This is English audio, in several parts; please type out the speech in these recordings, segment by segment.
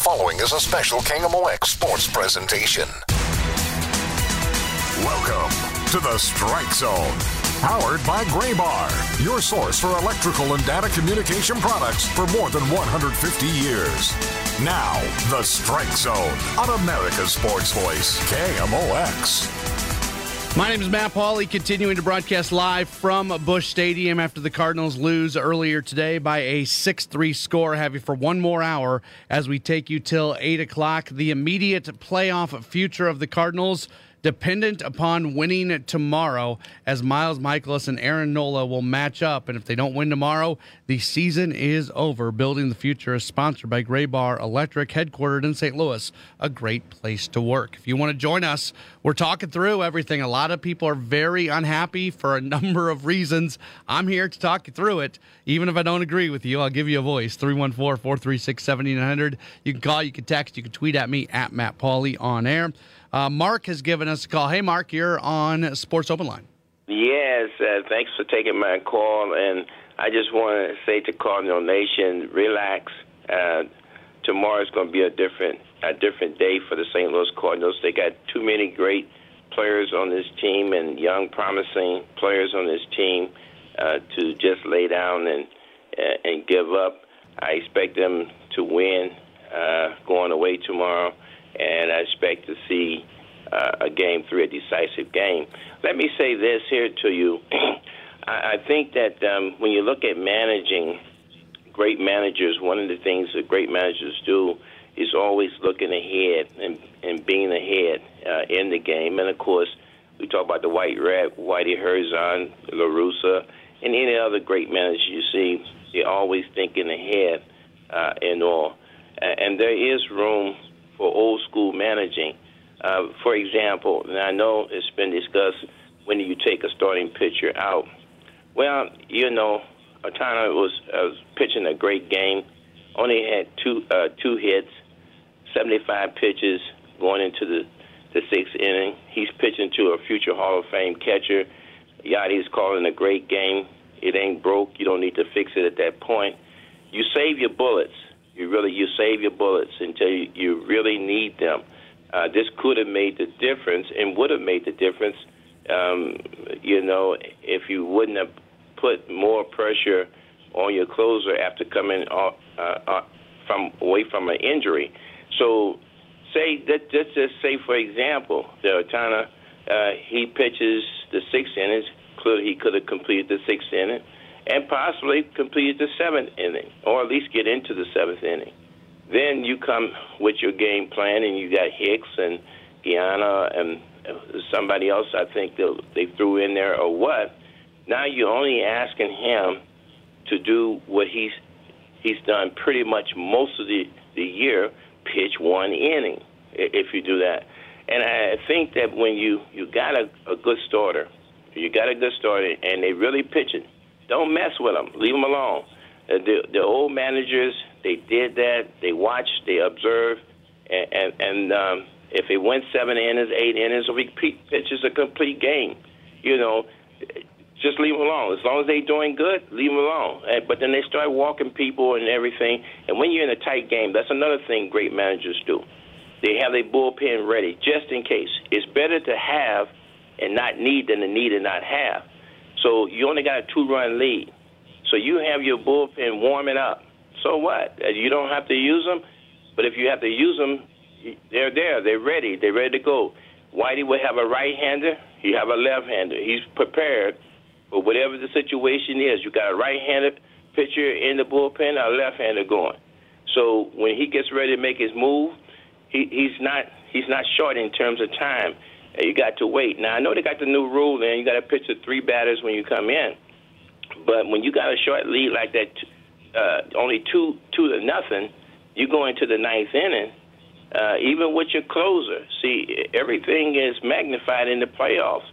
Following is a special KMOX sports presentation. Welcome to the Strike Zone. Powered by Graybar, your source for electrical and data communication products for more than 150 years. Now, the Strike Zone on America's Sports Voice, KMOX. My name is Matt Pauley, continuing to broadcast live from Busch Stadium after the Cardinals lose earlier today by a 6 3 score. Have you for one more hour as we take you till 8 o'clock. The immediate playoff future of the Cardinals dependent upon winning tomorrow as Miles Mikolas and Aaron Nola will match up. And if they don't win tomorrow, the season is over. Building the Future is sponsored by Graybar Electric, headquartered in St. Louis, a great place to work. If you want to join us, we're talking through everything. A lot of people are very unhappy for a number of reasons. I'm here to talk you through it. Even if I don't agree with you, I'll give you a voice 314 436 7900. You can call, you can text, you can tweet at me at Matt Pauley on air. Uh, Mark has given us a call. Hey, Mark, you're on Sports Open Line. Yes, uh, thanks for taking my call. And I just want to say to Cardinal Nation, relax. Uh, tomorrow's going to be a different a different day for the St. Louis Cardinals. They got too many great players on this team and young, promising players on this team uh, to just lay down and uh, and give up. I expect them to win uh, going away tomorrow and I expect to see uh, a game three, a decisive game. Let me say this here to you. I, I think that um, when you look at managing great managers, one of the things that great managers do is always looking ahead and, and being ahead uh, in the game. And of course, we talk about the White Rat, Whitey Herzog, La Russa, and any other great managers you see. They're always thinking ahead uh, and all. And there is room for old school managing. Uh, for example, and I know it's been discussed when do you take a starting pitcher out? Well, you know, Ohtani was, uh, was pitching a great game. Only had two uh, two hits, 75 pitches going into the the sixth inning. He's pitching to a future Hall of Fame catcher. Yadi's calling a great game. It ain't broke. You don't need to fix it at that point. You save your bullets you really you save your bullets until you, you really need them. Uh, this could have made the difference and would have made the difference. Um, you know, if you wouldn't have put more pressure on your closer after coming off, uh, uh, from away from an injury. So, say that let's just say, for example, the Tana, uh, he pitches the sixth innings. Clearly, he could have completed the sixth inning and possibly complete the seventh inning, or at least get into the seventh inning. Then you come with your game plan, and you got Hicks and Guyana and uh, somebody else. I think they they threw in there or what. Now you're only asking him to do what he's he's done pretty much most of the the year, pitch one inning. If you do that, and I think that when you you got a, a good starter, you got a good starter, and they really pitch it don't mess with them. Leave them alone. Uh, the, the old managers, they did that. They watched, they observed, and and, and um, if it went seven innings, eight innings, or repeat pitches, a complete game. You know, just leave them alone. As long as they're doing good, leave them alone. And, but then they start walking people and everything. And when you're in a tight game, that's another thing great managers do. They have their bullpen ready just in case. It's better to have and not need than to need and not have. So you only got a two run lead. So you have your bullpen warming up. So what? Uh, you don't have to use them, but if you have to use them, they're there. They're ready. They're ready to go. Whitey will have a right hander. You have a left hander. He's prepared for whatever the situation is. You got a right handed pitcher in the bullpen, a left hander going. So when he gets ready to make his move, he, he's not he's not short in terms of time you got to wait. Now I know they got the new rule, and you got to pitch to three batters when you come in. But when you got a short lead like that, uh, only two two to nothing, you go into the ninth inning, uh, even with your closer. See, everything is magnified in the playoffs.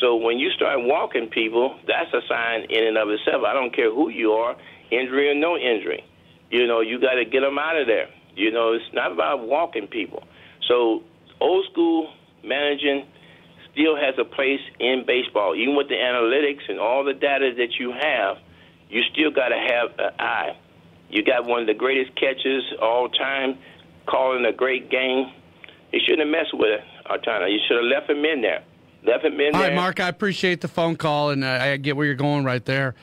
So when you start walking people, that's a sign in and of itself. I don't care who you are, injury or no injury. You know, you got to get them out of there. You know, it's not about walking people. So old school managing still has a place in baseball, even with the analytics and all the data that you have. You still got to have an eye. You got one of the greatest catches all time, calling a great game. You shouldn't have messed with it, Artana. You should have left him in there. Left him in All there. right, Mark, I appreciate the phone call, and I I get where you're going right there.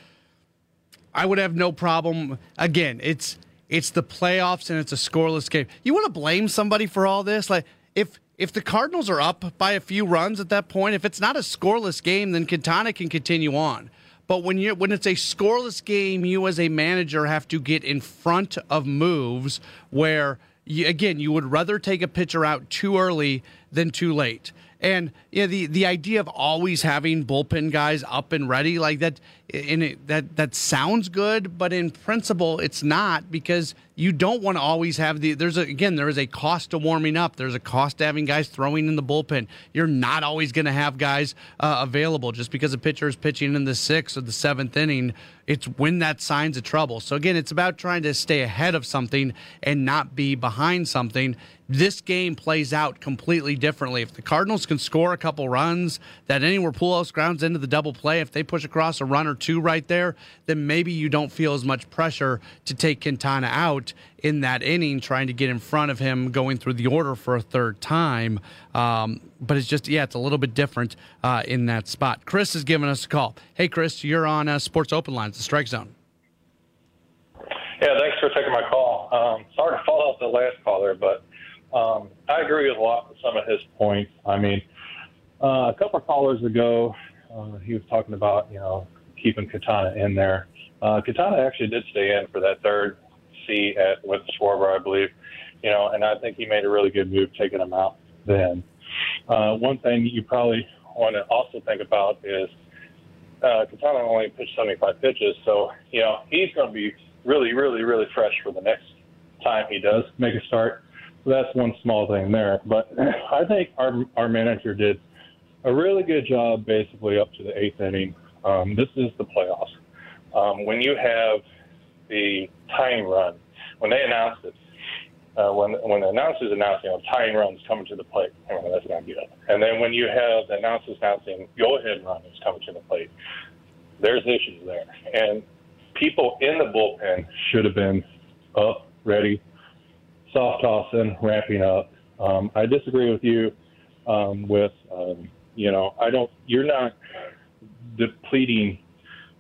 I would have no problem. Again, it's it's the playoffs and it's a scoreless game. You want to blame somebody for all this? Like if if the Cardinals are up by a few runs at that point, if it's not a scoreless game, then Quintana can continue on. But when you when it's a scoreless game, you as a manager have to get in front of moves where you, again you would rather take a pitcher out too early than too late. And yeah, the the idea of always having bullpen guys up and ready like that, in it, that that sounds good, but in principle, it's not because you don't want to always have the. There's a, again, there is a cost to warming up. There's a cost to having guys throwing in the bullpen. You're not always going to have guys uh, available just because a pitcher is pitching in the sixth or the seventh inning. It's when that signs of trouble. So again, it's about trying to stay ahead of something and not be behind something this game plays out completely differently. If the Cardinals can score a couple runs, that anywhere Pujols grounds into the double play, if they push across a run or two right there, then maybe you don't feel as much pressure to take Quintana out in that inning, trying to get in front of him, going through the order for a third time. Um, but it's just, yeah, it's a little bit different uh, in that spot. Chris is giving us a call. Hey, Chris, you're on uh, Sports Open Lines, the Strike Zone. Yeah, thanks for taking my call. Um, sorry to follow up the last caller, but um, I agree with a lot of some of his points. I mean, uh, a couple of callers ago, uh, he was talking about you know keeping Katana in there. Uh, Quintana actually did stay in for that third C at with Schwarber, I believe. You know, and I think he made a really good move taking him out then. Uh, one thing you probably want to also think about is uh, Quintana only pitched 75 pitches, so you know he's going to be really, really, really fresh for the next time he does make a start. So that's one small thing there. But I think our our manager did a really good job, basically up to the eighth inning. Um, this is the playoffs. Um, when you have the tying run, when they announce it, uh, when when the announcers announced, you know, tying runs coming to the plate, that's not good. And then when you have the announcers announcing go ahead run is coming to the plate, there's issues there. And people in the bullpen should have been up, ready, soft tossing, ramping up. Um, I disagree with you um, with, um, you know, I don't, you're not depleting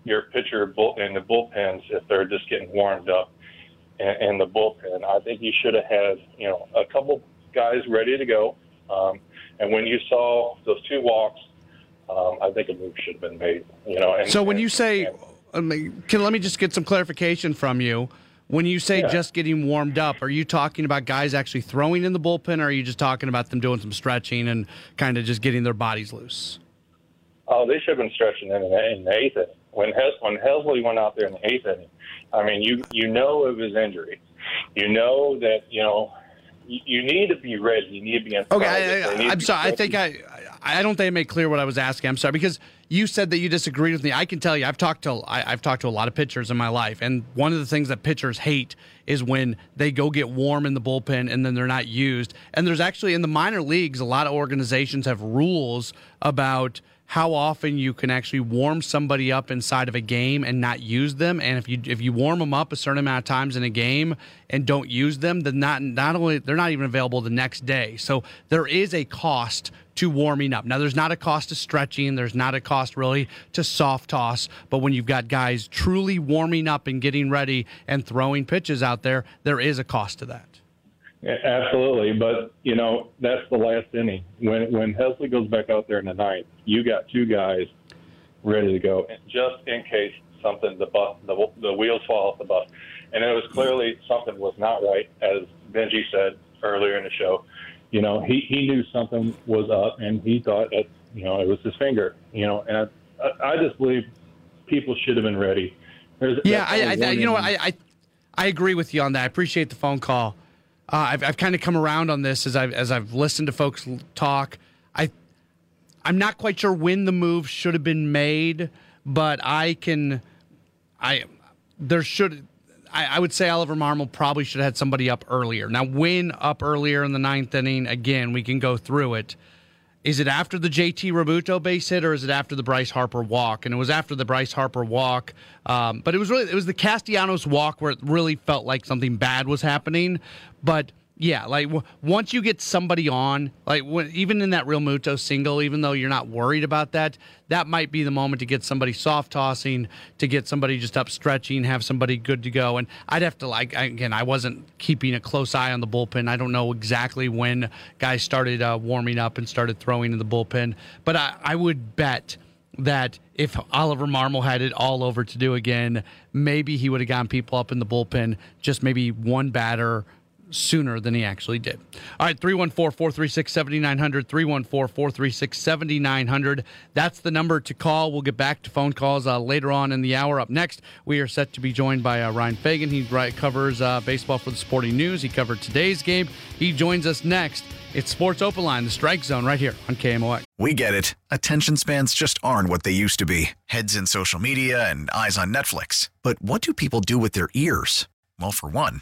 your pitcher bull, in the bullpens if they're just getting warmed up in, in the bullpen. I think you should have had, you know, a couple guys ready to go. Um, and when you saw those two walks, um, I think a move should have been made. You know. And, so when and, you say, and, um, can let me just get some clarification from you. When you say Yeah. just getting warmed up, are you talking about guys actually throwing in the bullpen, or are you just talking about them doing some stretching and kind of just getting their bodies loose? Oh, they should have been stretching in the, in the eighth inning. When Hes- when Helsley went out there in the eighth inning, I mean, you you know of his injury, you know that you know you, need to be ready. You need to be in. Okay, of it. They I, need I, to I'm sorry. I think I, I don't think I made clear what I was asking. I'm sorry because you said that you disagreed with me. I can tell you, I've talked to I, I've talked to a lot of pitchers in my life, and one of the things that pitchers hate is when they go get warm in the bullpen and then they're not used. And there's actually in the minor leagues, a lot of organizations have rules about how often you can actually warm somebody up inside of a game and not use them. And if you if you warm them up a certain amount of times in a game and don't use them, then not not only they're not even available the next day. So there is a cost to warming up. Now there's not a cost to stretching, there's not a cost really to soft toss, but when you've got guys truly warming up and getting ready and throwing pitches out there, there is a cost to that. Absolutely, but you know that's the last inning. When when Helsley goes back out there in the ninth, you got two guys ready to go, and just in case something the bus the, the wheels fall off the bus. And it was clearly something was not right, as Benji said earlier in the show. You know, he he knew something was up, and he thought that you know it was his finger. You know, and I I, I just believe people should have been ready. There's, Yeah, I, I, you know what. I, I I agree with you on that. I appreciate the phone call. Uh, I've, I've kind of come around on this as I've as I've listened to folks talk. I I'm not quite sure when the move should have been made, but I can I there should I, I would say Oliver Marmol probably should have had somebody up earlier. Now, when up earlier in the ninth inning, again, we can go through it. Is it after the JT Realmuto base hit, or is it after the Bryce Harper walk? And it was after the Bryce Harper walk, um, but it was really it was the Castellanos walk where it really felt like something bad was happening. But yeah, like w- once you get somebody on, like when, even in that Realmuto single, even though you're not worried about that, that might be the moment to get somebody soft tossing, to get somebody just up stretching, have somebody good to go. And I'd have to like again, I wasn't keeping a close eye on the bullpen. I don't know exactly when guys started uh, warming up and started throwing in the bullpen, but I, I would bet that if Oliver Marmol had it all over to do again, maybe he would have gotten people up in the bullpen, just maybe one batter sooner than he actually did. All right, 314 436 7900. 314 436 7900. That's the number to call. We'll get back to phone calls uh, later on in the hour. Up next, we are set to be joined by uh, Ryan Fagan. He covers uh, baseball for the Sporting News. He covered today's game. He joins us next. It's Sports Open Line, the strike zone, right here on KMOX. We get it. Attention spans just aren't what they used to be heads in social media and eyes on Netflix. But what do people do with their ears? Well, for one,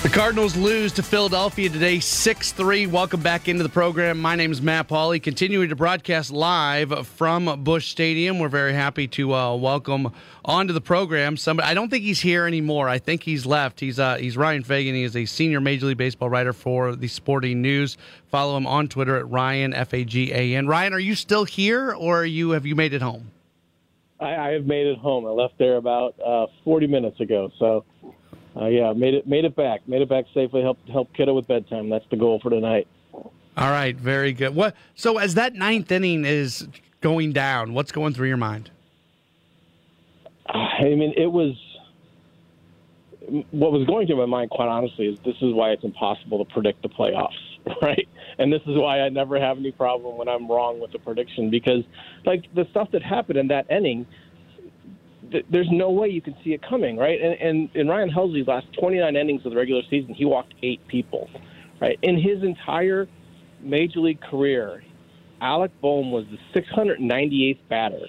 The Cardinals lose to Philadelphia today, 6 3. Welcome back into the program. My name is Matt Pauley, continuing to broadcast live from Busch Stadium. We're very happy to uh, welcome onto the program somebody. I don't think he's here anymore. I think he's left. He's uh, he's Ryan Fagan. He is a senior Major League Baseball writer for the Sporting News. Follow him on Twitter at Ryan F A G A N. Ryan, are you still here, or you have you made it home? I, I have made it home. I left there about uh, 40 minutes ago. So uh, yeah, made it made it back, made it back safely. Help help kiddo with bedtime. That's the goal for tonight. All right, very good. What so as that ninth inning is going down, what's going through your mind? I mean, it was what was going through my mind, quite honestly, is this is why it's impossible to predict the playoffs, right? And this is why I never have any problem when I'm wrong with the prediction because, like the stuff that happened in that inning there's no way you can see it coming, right? And, and in Ryan Helsley's last 29 innings of the regular season, he walked eight people, right? In his entire major league career, Alec Bohm was the 698th batter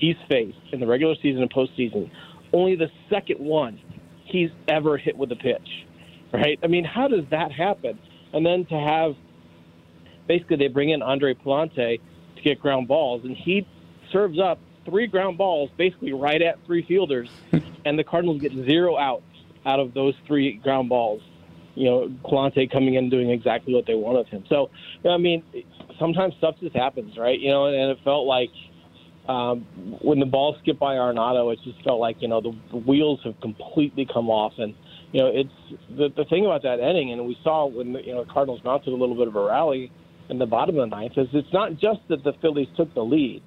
he's faced in the regular season and postseason. Only the second one he's ever hit with a pitch, right? I mean, how does that happen? And then to have basically they bring in Andre Pallante to get ground balls, and he serves up three ground balls basically right at three fielders, and the Cardinals get zero outs out of those three ground balls. You know, Pallante coming in doing exactly what they want of him. So, I mean, sometimes stuff just happens, right? You know, and it felt like um, when the ball skipped by Arenado, it just felt like you know the, the wheels have completely come off, and you know it's the the thing about that inning, and we saw when the, you know Cardinals mounted a little bit of a rally in the bottom of the ninth, is it's not just that the Phillies took the lead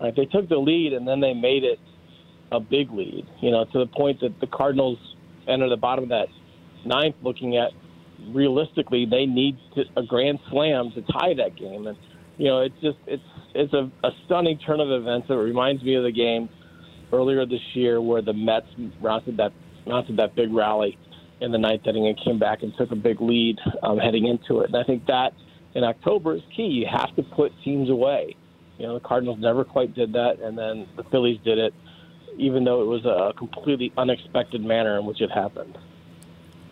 They took the lead and then they made it a big lead, you know, to the point that the Cardinals enter the bottom of that ninth looking at realistically they need to, a grand slam to tie that game. And, you know, it's just, it's, it's a, a stunning turn of events. It reminds me of the game earlier this year where the Mets mounted that, mounted that big rally in the ninth inning and came back and took a big lead um, heading into it. And I think that in October is key. You have to put teams away. You know, the Cardinals never quite did that, and then the Phillies did it, even though it was a completely unexpected manner in which it happened.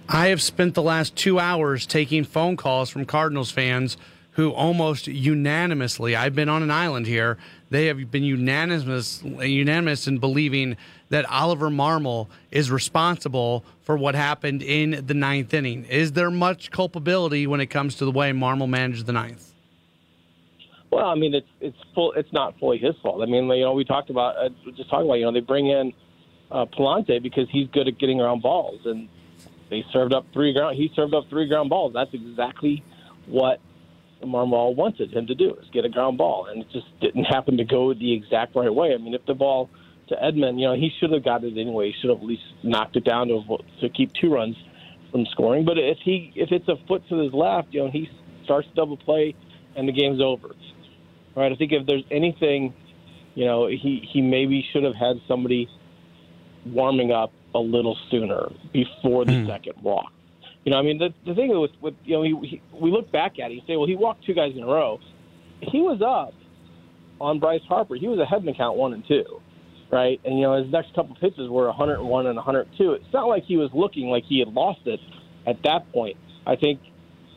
I have spent the last two hours taking phone calls from Cardinals fans who almost unanimously, I've been on an island here, they have been unanimous, unanimous in believing that Oliver Marmol is responsible for what happened in the ninth inning. Is there much culpability when it comes to the way Marmol managed the ninth? Well, I mean, it's it's full. It's not fully his fault. I mean, you know, we talked about uh, just talking about you know they bring in uh, Pallante because he's good at getting around balls, and they served up three ground. He served up three ground balls. That's exactly what Marmol wanted him to do is get a ground ball, and it just didn't happen to go the exact right way. I mean, if the ball to Edman, you know, he should have got it anyway. He should have at least knocked it down to to keep two runs from scoring. But if he if it's a foot to his left, you know, he starts double play, and the game's over. Right. I think if there's anything, you know, he he maybe should have had somebody warming up a little sooner before the mm. second walk. You know, I mean, the, the thing with, with you know, he, he, we look back at it, you say, well, he walked two guys in a row. He was up on Bryce Harper. He was ahead in the count one and two, right? And, you know, his next couple pitches were 101 and 102. It's not like he was looking like he had lost it at that point. I think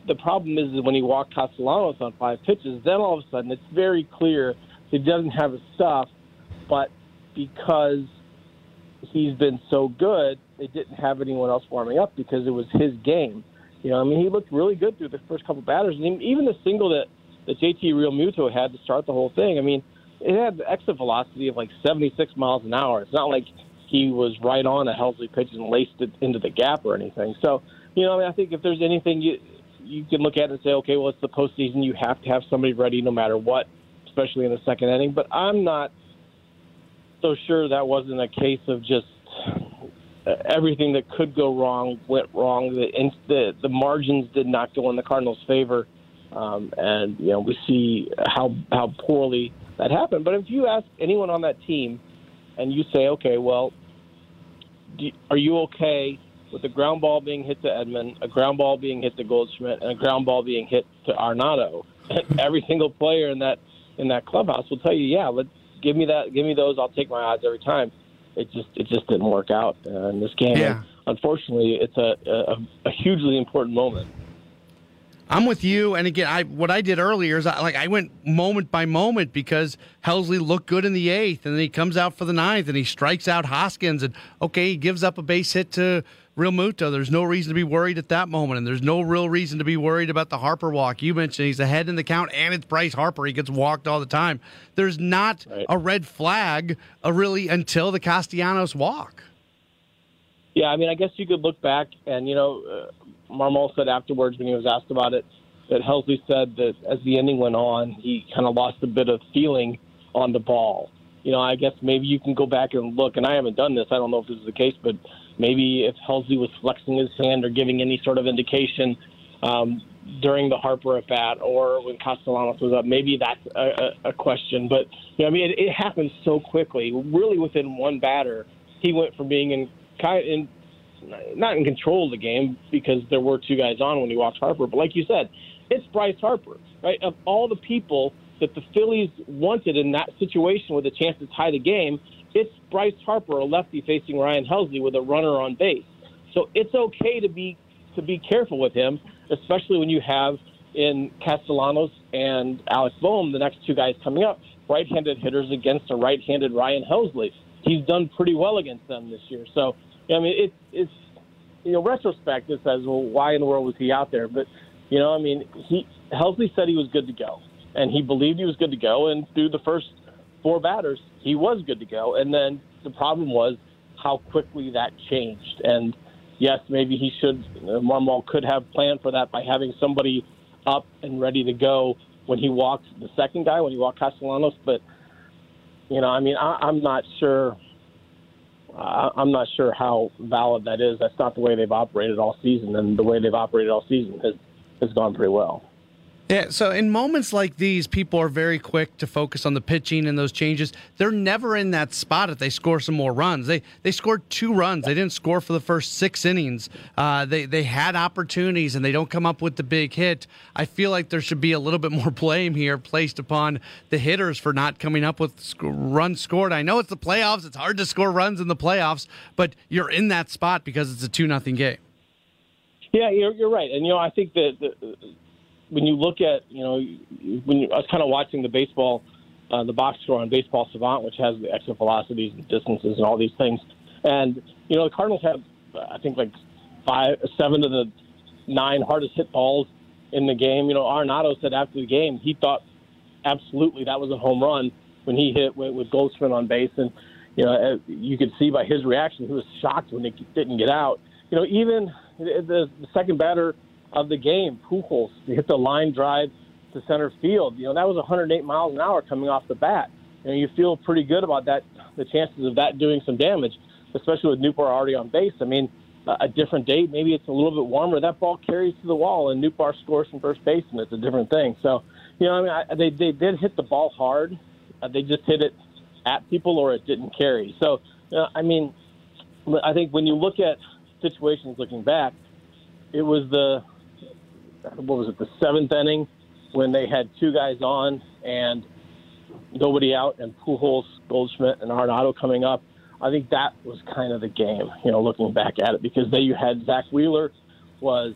the problem is, is when he walked Castellanos on five pitches, then all of a sudden it's very clear he doesn't have his stuff, but because he's been so good, they didn't have anyone else warming up because it was his game. You know, I mean, he looked really good through the first couple batters, and even the single that that JT Realmuto had to start the whole thing. I mean, it had the exit velocity of like 76 miles an hour. It's not like he was right on a Helsley pitch and laced it into the gap or anything. So, you know, I, mean, I think if there's anything you you can look at it and say, okay, well, it's the postseason. You have to have somebody ready no matter what, especially in the second inning. But I'm not so sure that wasn't a case of just everything that could go wrong went wrong. The, the the margins did not go in the Cardinals' favor, um, and you know we see how how poorly that happened. But if you ask anyone on that team, and you say, okay, well, do, are you okay with a ground ball being hit to Edman, a ground ball being hit to Goldschmidt, and a ground ball being hit to Arenado? Every single player in that in that clubhouse will tell you, yeah, let give me that, give me those. I'll take my odds every time. It just it just didn't work out uh, in this game. Yeah. And unfortunately, it's a, a, a hugely important moment. I'm with you. And again, I what I did earlier is I, like I went moment by moment because Helsley looked good in the eighth, and then he comes out for the ninth, and he strikes out Hoskins, and okay, he gives up a base hit to Real Realmuto. There's no reason to be worried at that moment, and there's no real reason to be worried about the Harper walk. You mentioned he's ahead in the count, and it's Bryce Harper. He gets walked all the time. There's not right. a red flag uh, really until the Castellanos walk. Yeah, I mean, I guess you could look back, and you know, uh, Marmol said afterwards when he was asked about it that Helsley said that as the inning went on, he kind of lost a bit of feeling on the ball. You know, I guess maybe you can go back and look, and I haven't done this. I don't know if this is the case, but maybe if Helsley was flexing his hand or giving any sort of indication um, during the Harper at bat or when Castellanos was up, maybe that's a, a, a question. But you know, I mean, it, it happened so quickly. Really, within one batter, he went from being in kind in not in control of the game because there were two guys on when he walked Harper. But like you said, it's Bryce Harper, right? Of all the people that the Phillies wanted in that situation with a chance to tie the game, it's Bryce Harper, a lefty facing Ryan Helsley with a runner on base. So it's okay to be to be careful with him, especially when you have in Castellanos and Alex Bohm, the next two guys coming up, right-handed hitters against a right-handed Ryan Helsley. He's done pretty well against them this year. So I mean, it's it's you know, retrospect it says, well, why in the world was he out there? But you know, I mean, he Helsley said he was good to go, and he believed he was good to go, and through the first four batters, he was good to go. And then the problem was how quickly that changed. And yes, maybe he should, Marmol could have planned for that by having somebody up and ready to go when he walked the second guy, when he walked Castellanos. But, you know, I mean, I, I'm not sure. Uh, I'm not sure how valid that is. That's not the way they've operated all season, and the way they've operated all season has has gone pretty well. Yeah, so in moments like these, people are very quick to focus on the pitching and those changes. They're never in that spot if they score some more runs. They they scored two runs. They didn't score for the first six innings. Uh, they they had opportunities and they don't come up with the big hit. I feel like there should be a little bit more blame here placed upon the hitters for not coming up with sc- runs scored. I know it's the playoffs. It's hard to score runs in the playoffs, but you're in that spot because it's a two nothing game. Yeah, you're, you're right, and you know I think that the, when you look at, you know, when you, I was kind of watching the baseball, uh, the box score on Baseball Savant, which has the exit velocities and distances and all these things, and you know the Cardinals have, I think, like five, seven of the nine hardest hit balls in the game. You know, Arenado said after the game he thought absolutely that was a home run when he hit with, with Goldschmidt on base, and you know you could see by his reaction he was shocked when it didn't get out. You know, even the, the second batter of the game, Pujols, hit the line drive to center field. You know, that was 108 miles an hour coming off the bat. And you feel pretty good about that, the chances of that doing some damage, especially with Nootbaar already on base. I mean, a different date, maybe it's a little bit warmer. That ball carries to the wall, and Nootbaar scores from first base, and it's a different thing. So, you know, I mean, I, they they did hit the ball hard. Uh, they just hit it at people, or it didn't carry. So, uh, I mean, I think when you look at situations looking back, it was the what was it the seventh inning when they had two guys on and nobody out, and Pujols, Goldschmidt, and Arenado coming up. I think that was kind of the game, you know, looking back at it, because then you had Zach Wheeler was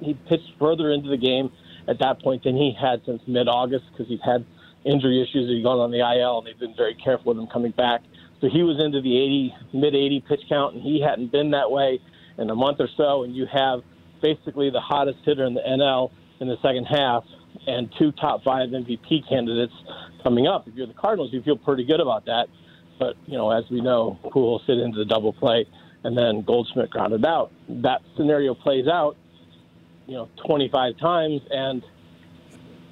he pitched further into the game at that point than he had since mid-August because he's had injury issues. He's gone on the IL, and they've been very careful with him coming back. So he was into the 80, mid 80 pitch count, and he hadn't been that way in a month or so. And you have basically the hottest hitter in the NL in the second half and two top five MVP candidates coming up. If you're the Cardinals, you feel pretty good about that. But, you know, as we know, Pujols hit into the double play and then Goldschmidt grounded out. That scenario plays out, you know, 25 times and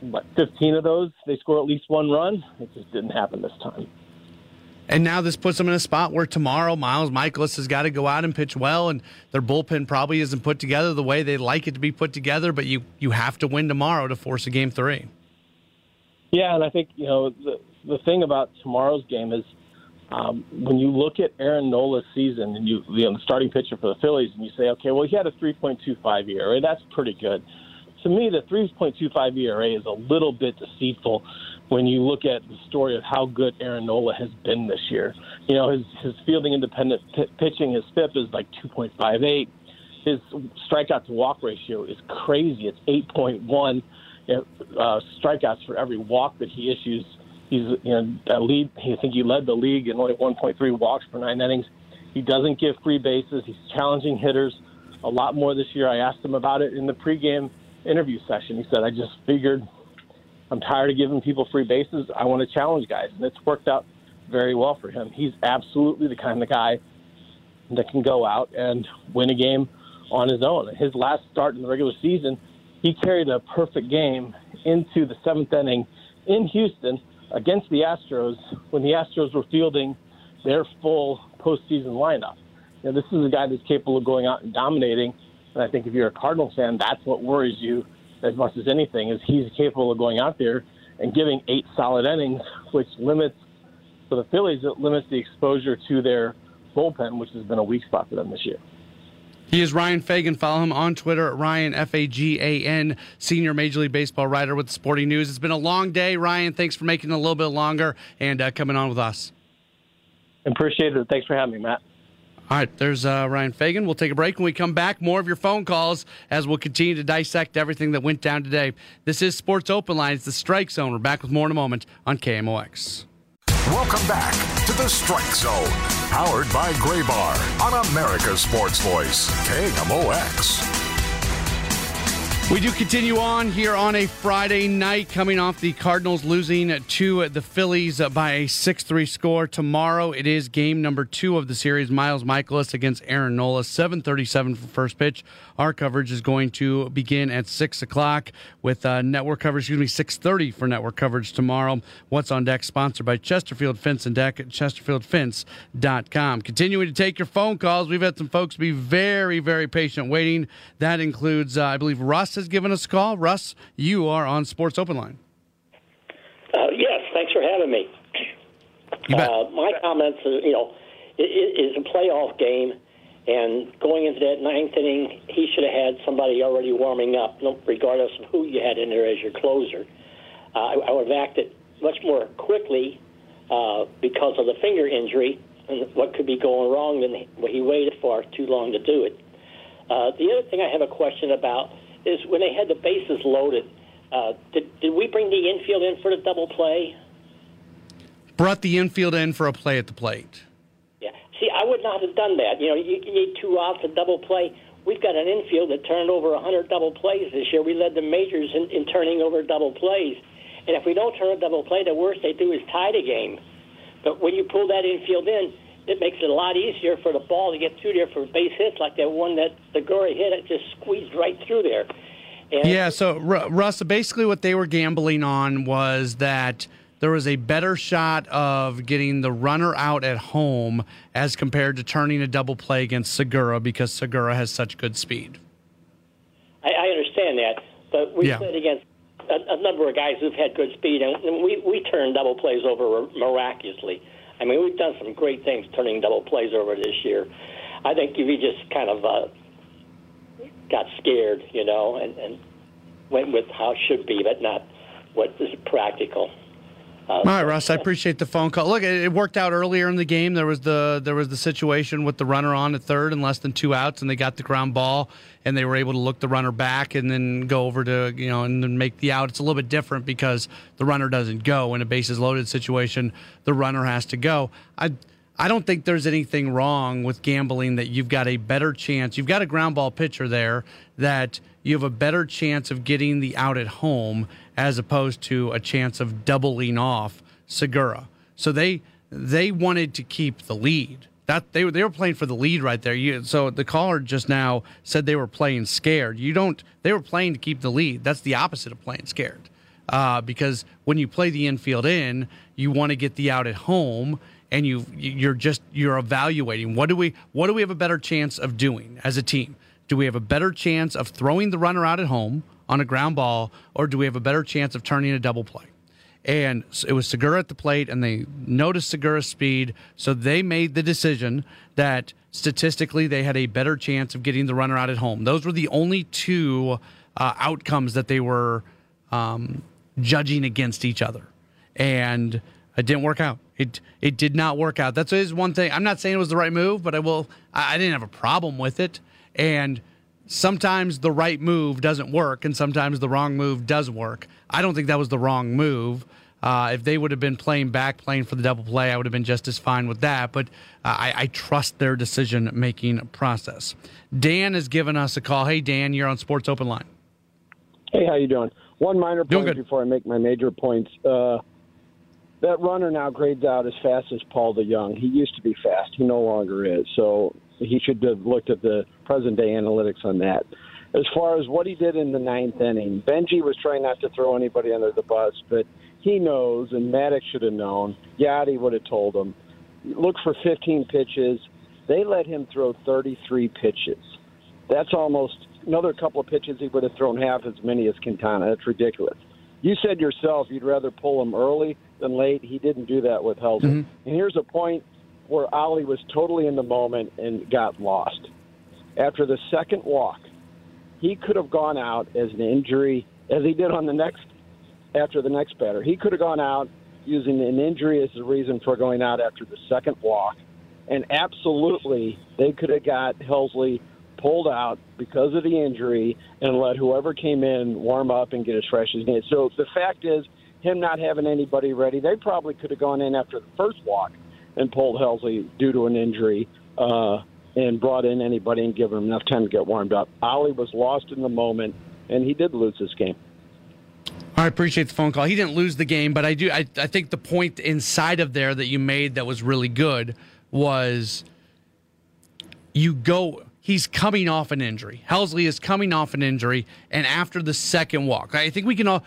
what 15 of those they score at least one run. It just didn't happen this time. And now this puts them in a spot where tomorrow Miles Mikolas has got to go out and pitch well, and their bullpen probably isn't put together the way they'd like it to be put together. But you you have to win tomorrow to force a game three. Yeah, and I think you know the the thing about tomorrow's game is um, when you look at Aaron Nola's season and you the, the starting pitcher for the Phillies, and you say, okay, well he had a 3.25 ERA, that's pretty good. To me, the 3.25 ERA is a little bit deceitful when you look at the story of how good Aaron Nola has been this year. You know, his his fielding independent p- pitching, his FIP is like 2.58. His strikeout to walk ratio is crazy. It's 8.1 uh, strikeouts for every walk that he issues. He's you know lead. I think he led the league in only 1.3 walks per nine innings. He doesn't give free bases. He's challenging hitters a lot more this year. I asked him about it in the pregame interview session. He said, "I just figured I'm tired of giving people free bases. I want to challenge guys, and it's worked out very well for him. He's absolutely the kind of guy that can go out and win a game on his own. His last start in the regular season, he carried a perfect game into the seventh inning in Houston against the Astros when the Astros were fielding their full postseason lineup. Now, this is a guy that's capable of going out and dominating. And I think if you're a Cardinals fan, that's what worries you as much as anything is he's capable of going out there and giving eight solid innings, which limits for the Phillies it limits the exposure to their bullpen, which has been a weak spot for them this year. He is Ryan Fagan. Follow him on Twitter at Ryan F A G A N, senior Major League Baseball writer with Sporting News. It's been a long day, Ryan. Thanks for making it a little bit longer and uh, coming on with us. Appreciate it. Thanks for having me, Matt. All right, there's uh, Ryan Fagan. We'll take a break when we come back. More of your phone calls as we'll continue to dissect everything that went down today. This is Sports Open Line. It's the Strike Zone. We're back with more in a moment on KMOX. Welcome back to the Strike Zone, powered by Graybar on America's Sports Voice, KMOX. We do continue on here on a Friday night, coming off the Cardinals losing to the Phillies by a 6 3 score. Tomorrow it is game number two of the series. Miles Mikolas against Aaron Nola, 737 for first pitch. Our coverage is going to begin at 6 o'clock with uh, network coverage, excuse me, 6.30 for network coverage tomorrow. What's on deck, sponsored by Chesterfield Fence and Deck at chesterfieldfence.com. Continuing to take your phone calls. We've had some folks be very, very patient waiting. That includes, uh, I believe, Russ has given us a call. Russ, you are on Sports Open Line. Uh, yes, thanks for having me. Uh, my comments, are, you know, it, it is a playoff game, and going into that ninth inning, he should have had somebody already warming up, regardless of who you had in there as your closer. Uh, I, would have acted much more quickly uh, because of the finger injury and what could be going wrong than what he waited for too long to do it. Uh, the other thing I have a question about is when they had the bases loaded. Uh, did, did we bring the infield in for the double play? Brought the infield in for a play at the plate. I would not have done that. You know, you, you need two outs a double play. We've got an infield that turned over 100 double plays this year. We led the majors in, in turning over double plays. And if we don't turn a double play, the worst they do is tie the game. But when you pull that infield in, it makes it a lot easier for the ball to get through there for base hits, like that one that Segura hit. It just squeezed right through there. And yeah. So Russ, basically, what they were gambling on was that there was a better shot of getting the runner out at home as compared to turning a double play against Segura because Segura has such good speed. I, I understand that, but we yeah. played against a, a, number of guys who've had good speed, and, and we we turned double plays over miraculously. I mean, we've done some great things turning double plays over this year. I think we just kind of uh, got scared, you know, and, and went with how it should be, but not what is practical. All right, Russ. I appreciate the phone call. Look, it worked out earlier in the game. There was the there was the situation with the runner on at third and less than two outs, and they got the ground ball, and they were able to look the runner back and then go over to you know and then make the out. It's a little bit different because the runner doesn't go in a bases loaded situation. The runner has to go. I. I don't think there's anything wrong with gambling that you've got a better chance. You've got a ground ball pitcher there that you have a better chance of getting the out at home as opposed to a chance of doubling off Segura. So they they wanted to keep the lead. That they were they were playing for the lead right there. You, so the caller just now said they were playing scared. You don't. They were playing to keep the lead. That's the opposite of playing scared. Uh, because when you play the infield in, you want to get the out at home, and you you're just you're evaluating what do we what do we have a better chance of doing as a team? Do we have a better chance of throwing the runner out at home? on a ground ball, or do we have a better chance of turning a double play? And it was Segura at the plate, and they noticed Segura's speed, so they made the decision that statistically they had a better chance of getting the runner out at home. Those were the only two uh, outcomes that they were um, judging against each other, and it didn't work out. It it did not work out. That's is one thing. I'm not saying it was the right move, but I will. I, I didn't have a problem with it, and sometimes the right move doesn't work and sometimes the wrong move does work. I don't think that was the wrong move. Uh, if they would have been playing back, playing for the double play, I would have been just as fine with that. But uh, I, I, trust their decision making process. Dan has given us a call. Hey, Dan, you're on Sports Open Line. Hey, how you doing? One minor point before I make my major points. Uh, that runner now grades out as fast as Paul DeJong. He used to be fast. He no longer is. So he should have looked at the present day analytics on that. As far as what he did in the ninth inning, Benji was trying not to throw anybody under the bus, but he knows, and Maddux should have known. Yadi would have told him. Look for 15 pitches. They let him throw 33 pitches. That's almost another couple of pitches. He would have thrown half as many as Quintana. That's ridiculous. You said yourself you'd rather pull him early than late. He didn't do that with Helsley. Mm-hmm. And here's a point where Ollie was totally in the moment and got lost. After the second walk, he could have gone out as an injury, as he did on the next, after the next batter. He could have gone out using an injury as the reason for going out after the second walk. And absolutely, they could have got Helsley pulled out because of the injury and let whoever came in warm up and get as fresh as he So the fact is, him not having anybody ready, they probably could have gone in after the first walk and pulled Helsley due to an injury uh, and brought in anybody and given him enough time to get warmed up. Ollie was lost in the moment, and he did lose this game. I appreciate the phone call. He didn't lose the game, but I do. I, I think the point inside of there that you made that was really good was you go he's coming off an injury. Helsley is coming off an injury, and after the second walk, I think we can all.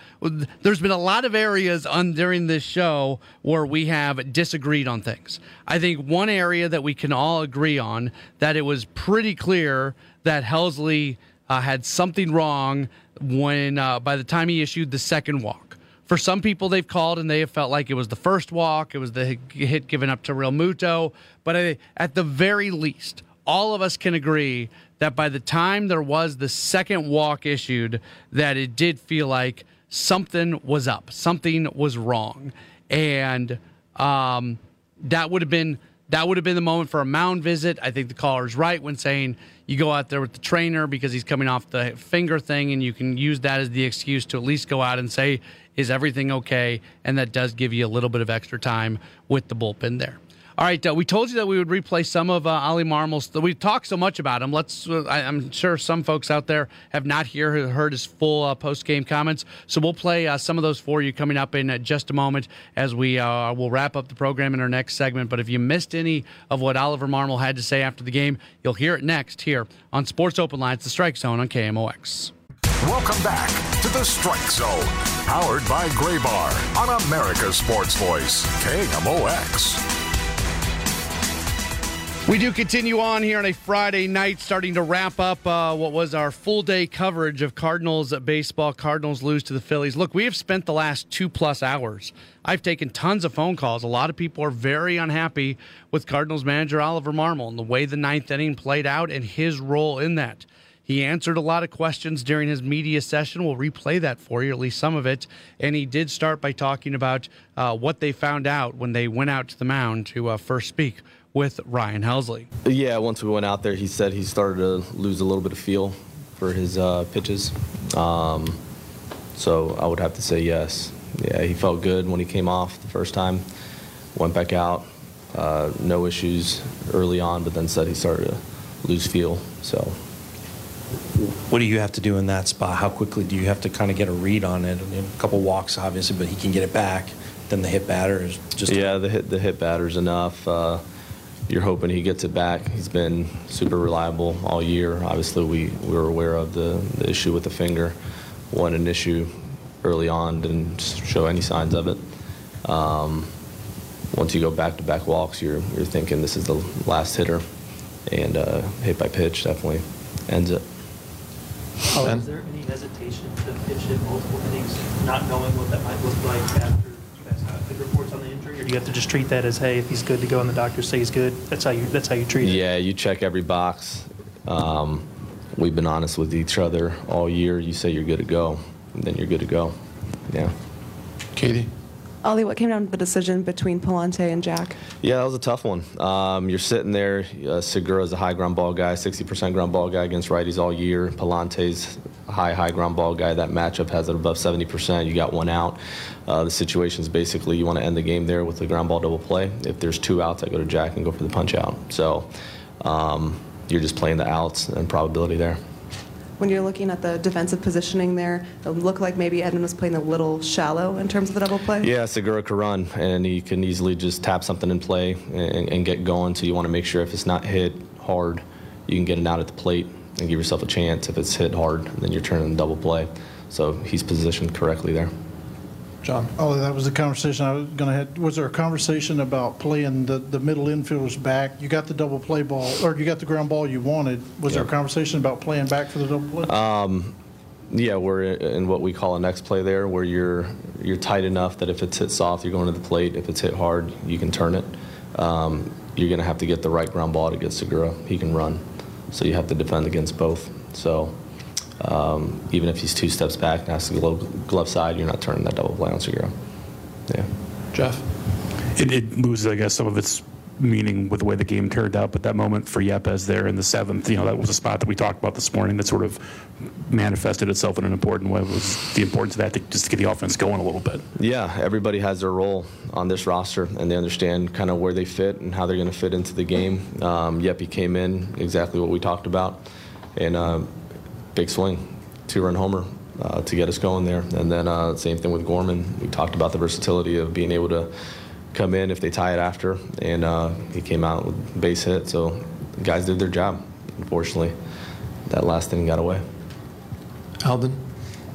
There's been a lot of areas on during this show where we have disagreed on things. I think one area that we can all agree on that it was pretty clear that Helsley uh, had something wrong when uh, by the time he issued the second walk. For some people, they've called and they have felt like it was the first walk, it was the hit given up to Realmuto. but at the very least all of us can agree that by the time there was the second walk issued, that it did feel like something was up, something was wrong, and um, that would have been that would have been the moment for a mound visit. I think the caller is right when saying you go out there with the trainer because he's coming off the finger thing, and you can use that as the excuse to at least go out and say, "Is everything okay?" And that does give you a little bit of extra time with the bullpen there. All right, uh, we told you that we would replay some of uh, Ollie Marmol's. We talked so much about him. Let's. Uh, I, am sure some folks out there have not hear, heard his full uh, post game comments, so we'll play uh, some of those for you coming up in uh, just a moment as we will wrap up the program in our next segment. But if you missed any of what Oliver Marmol had to say after the game, you'll hear it next here on Sports Open Lines, the Strike Zone on KMOX. Welcome back to the Strike Zone, powered by Graybar on America's Sports Voice, KMOX. We do continue on here on a Friday night, starting to wrap up uh, what was our full day coverage of Cardinals baseball. Cardinals lose to the Phillies. Look, we have spent the last two plus hours. I've taken tons of phone calls. A lot of people are very unhappy with Cardinals manager Oliver Marmol and the way the ninth inning played out and his role in that. He answered a lot of questions during his media session. We'll replay that for you, at least some of it. And he did start by talking about uh, what they found out when they went out to the mound to uh, first speak with Ryan Helsley. Yeah, once we went out there, he said he started to lose a little bit of feel for his uh, pitches. Um, so I would have to say yes. Yeah, he felt good when he came off the first time. Went back out, uh, no issues early on, but then said he started to lose feel. So. What do you have to do in that spot? How quickly do you have to kind of get a read on it? a couple walks, obviously, but he can get it back. Then the hit batter is just. Yeah, the hit the hit batter's enough. Uh, you're hoping he gets it back. He's been super reliable all year. Obviously, we, we were aware of the, the issue with the finger. One an issue early on, didn't show any signs of it. Um, once you go back-to-back walks, you're you're thinking this is the last hitter, and uh, hit by pitch definitely ends it. Oh, is there any hesitation to pitch in multiple innings, not knowing what that might look like after you have to just treat that as, hey, if he's good to go and the doctors say he's good, that's how you that's how you treat it? Yeah, you check every box. Um, we've been honest with each other all year. You say you're good to go, then you're good to go. Yeah. Katie. Ollie, what came down to the decision between Pallante and Jack? Yeah, that was a tough one. Um, you're sitting there. Uh, Segura's a high ground ball guy, 60% ground ball guy against righties all year. Pallante's a high, high ground ball guy. That matchup has it above 70%. You got one out. Uh, the situation is basically you want to end the game there with the ground ball double play. If there's two outs, I go to Jack and go for the punch out. So um, you're just playing the outs and probability there when you're looking at the defensive positioning there, it looked like maybe Edman was playing a little shallow in terms of the double play? Yeah, Segura could run, and he can easily just tap something in play and, and get going. So you want to make sure if it's not hit hard, you can get it out at the plate and give yourself a chance. If it's hit hard, then you're turning double play. So he's positioned correctly there. John. Oh, that was the conversation I was going to have. Was there a conversation about playing the, the middle infielders back? You got the double play ball, or you got the ground ball you wanted. Was there a conversation about playing back for the double play? Um, yeah, we're in what we call a next play there, where you're you're tight enough that if it's hit soft, you're going to the plate. If it's hit hard, you can turn it. Um, you're going to have to get the right ground ball to get Segura. He can run, so you have to defend against both. So um, even if he's two steps back and has to go glove side, you're not turning that double play on Segura. Yeah. Jeff? It, it, loses, I guess, some of its meaning with the way the game turned out, but that moment for Yepez there in the seventh, you know, that was a spot that we talked about this morning that sort of manifested itself in an important way. Was the importance of that to, just to get the offense going a little bit? Yeah, everybody has their role on this roster, and they understand kind of where they fit and how they're going to fit into the game. Um, Yepi came in exactly what we talked about, and uh, big swing, two run homer uh, to get us going there. And then uh, same thing with Gorman. We talked about the versatility of being able to come in if they tie it after, and uh, he came out with base hit. So the guys did their job. Unfortunately, that last thing got away. Alden.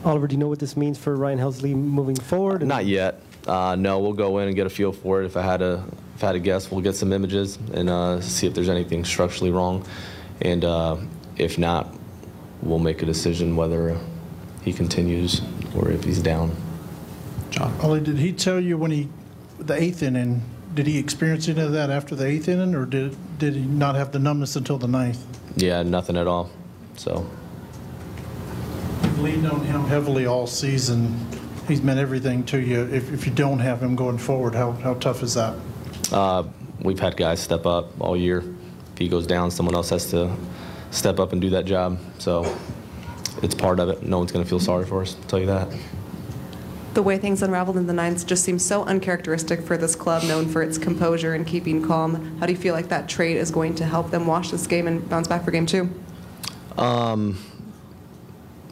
Oliver, do you know what this means for Ryan Helsley moving forward? Not yet. Uh, no, we'll go in and get a feel for it. If I had a if I had to guess, we'll get some images and uh, see if there's anything structurally wrong, and uh, if not, we'll make a decision whether he continues or if he's down. John. Ollie, did he tell you when he, the eighth inning, did he experience any of that after the eighth inning, or did did he not have the numbness until the ninth? Yeah, nothing at all. So. You've leaned on him heavily all season. He's meant everything to you. If, if you don't have him going forward, how, how tough is that? Uh, we've had guys step up all year. If he goes down, someone else has to step up and do that job. So it's part of it. No one's going to feel sorry for us. I'll tell you that. The way things unraveled in the ninth just seems so uncharacteristic for this club, known for its composure and keeping calm. How do you feel like that trait is going to help them wash this game and bounce back for game two? Um,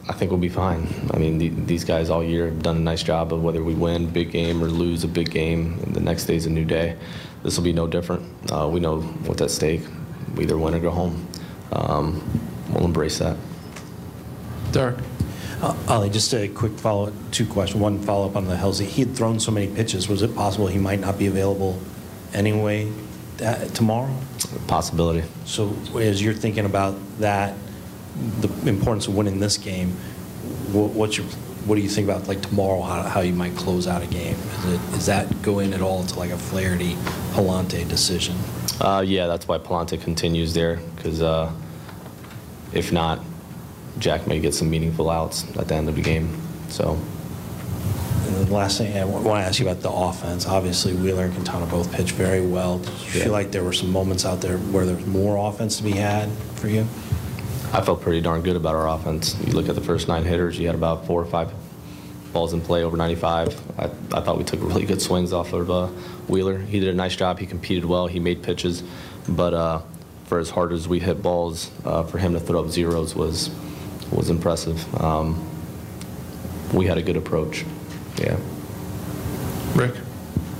I think we'll be fine. I mean, the, these guys all year have done a nice job of whether we win a big game or lose a big game. the next day's a new day. This will be no different. Uh, we know what's at stake. We either win or go home. Um, we'll embrace that. Derek. Uh, Ollie, just a quick follow up, two questions. One follow up on the Helsley. He had thrown so many pitches. Was it possible he might not be available anyway that, tomorrow? Possibility. So, as you're thinking about that, the importance of winning this game, what, what's your what do you think about like tomorrow? How, how you might close out a game? Is, it, is that go in at all to like a Flaherty Pallante decision? Uh, yeah, that's why Pallante continues there because uh, if not, Jack may get some meaningful outs at the end of the game. So. And the last thing I want to ask you about the offense. Obviously, Wheeler and Quintana both pitched very well. Did you yeah. feel like there were some moments out there where there was more offense to be had for you? I felt pretty darn good about our offense. You look at the first nine hitters, you had about four or five balls in play over 95. I, I thought we took really good swings off of uh, Wheeler. He did a nice job. He competed well. He made pitches. But uh, for as hard as we hit balls, uh, for him to throw up zeros was was impressive. Um, we had a good approach. Yeah. Rick?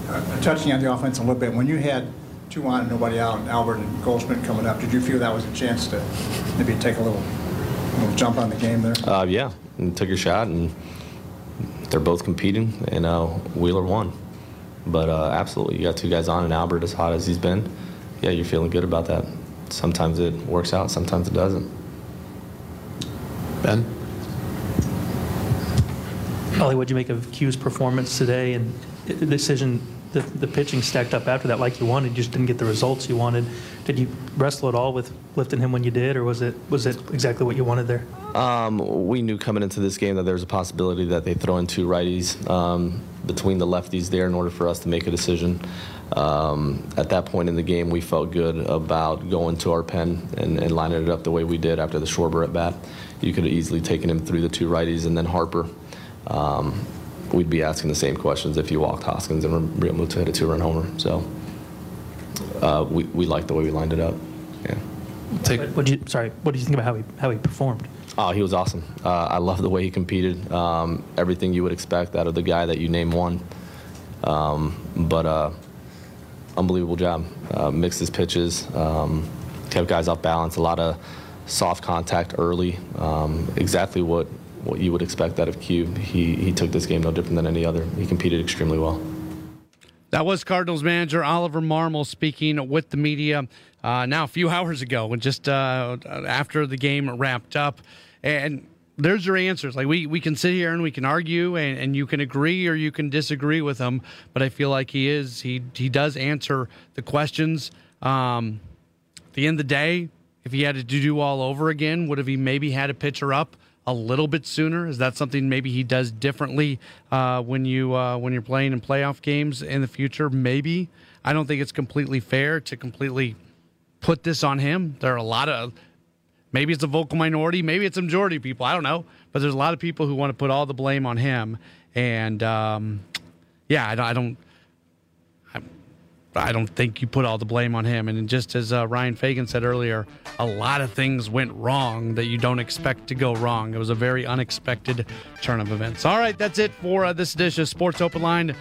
Uh, touching on the offense a little bit, when you had two on and nobody out, and Albert and Goldschmidt coming up, did you feel that was a chance to maybe take a little, little jump on the game there? Uh, yeah, and took a shot, and they're both competing, and uh, Wheeler won. But uh, absolutely, you got two guys on, and Albert as hot as he's been. Yeah, you're feeling good about that. Sometimes it works out, sometimes it doesn't. Ben? Ollie, what'd you make of Q's performance today and the decision, the, the pitching stacked up after that like you wanted, you just didn't get the results you wanted. Did you wrestle at all with lifting him when you did, or was it was it exactly what you wanted there? Um, we knew coming into this game that there was a possibility that they throw in two righties um, between the lefties there in order for us to make a decision. Um, at that point in the game, we felt good about going to our pen and, and lining it up the way we did after the Schwarber at bat you could have easily taken him through the two righties and then Harper. Um, we'd be asking the same questions if you walked Hoskins and Realmuto hit a two-run homer. So uh, we, we like the way we lined it up. Yeah. Take, what you sorry? What do you think about how he how he performed? Oh, he was awesome. Uh, I love the way he competed. Um, everything you would expect out of the guy that you name one. Um, but uh, unbelievable job. Uh, mixed his pitches, um, kept guys off balance. A lot of soft contact early, um, exactly what, what you would expect out of Q. He, he took this game no different than any other. He competed extremely well. That was Cardinals manager Oliver Marmol speaking with the media uh, now a few hours ago, just uh, after the game wrapped up. And there's your answers. Like we, we can sit here and we can argue, and, and you can agree or you can disagree with him. But I feel like he is he he does answer the questions. Um, at the end of the day, if he had to do all over again, would have he maybe had a pitcher up a little bit sooner? Is that something maybe he does differently uh, when you uh, when you're playing in playoff games in the future? Maybe I don't think it's completely fair to completely put this on him. There are a lot of maybe it's a vocal minority, maybe it's a majority of people. I don't know, but there's a lot of people who want to put all the blame on him. And um, yeah, I don't, I don't I don't think you put all the blame on him. And just as uh, Ryan Fagan said earlier, a lot of things went wrong that you don't expect to go wrong. It was a very unexpected turn of events. All right, that's it for uh, this edition of Sports Open Line.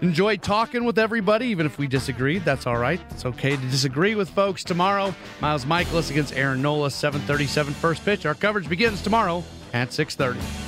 Enjoy talking with everybody, even if we disagreed. That's all right. It's okay to disagree with folks. Tomorrow, Miles Mikolas against Aaron Nola, 737 first pitch. Our coverage begins tomorrow at 630.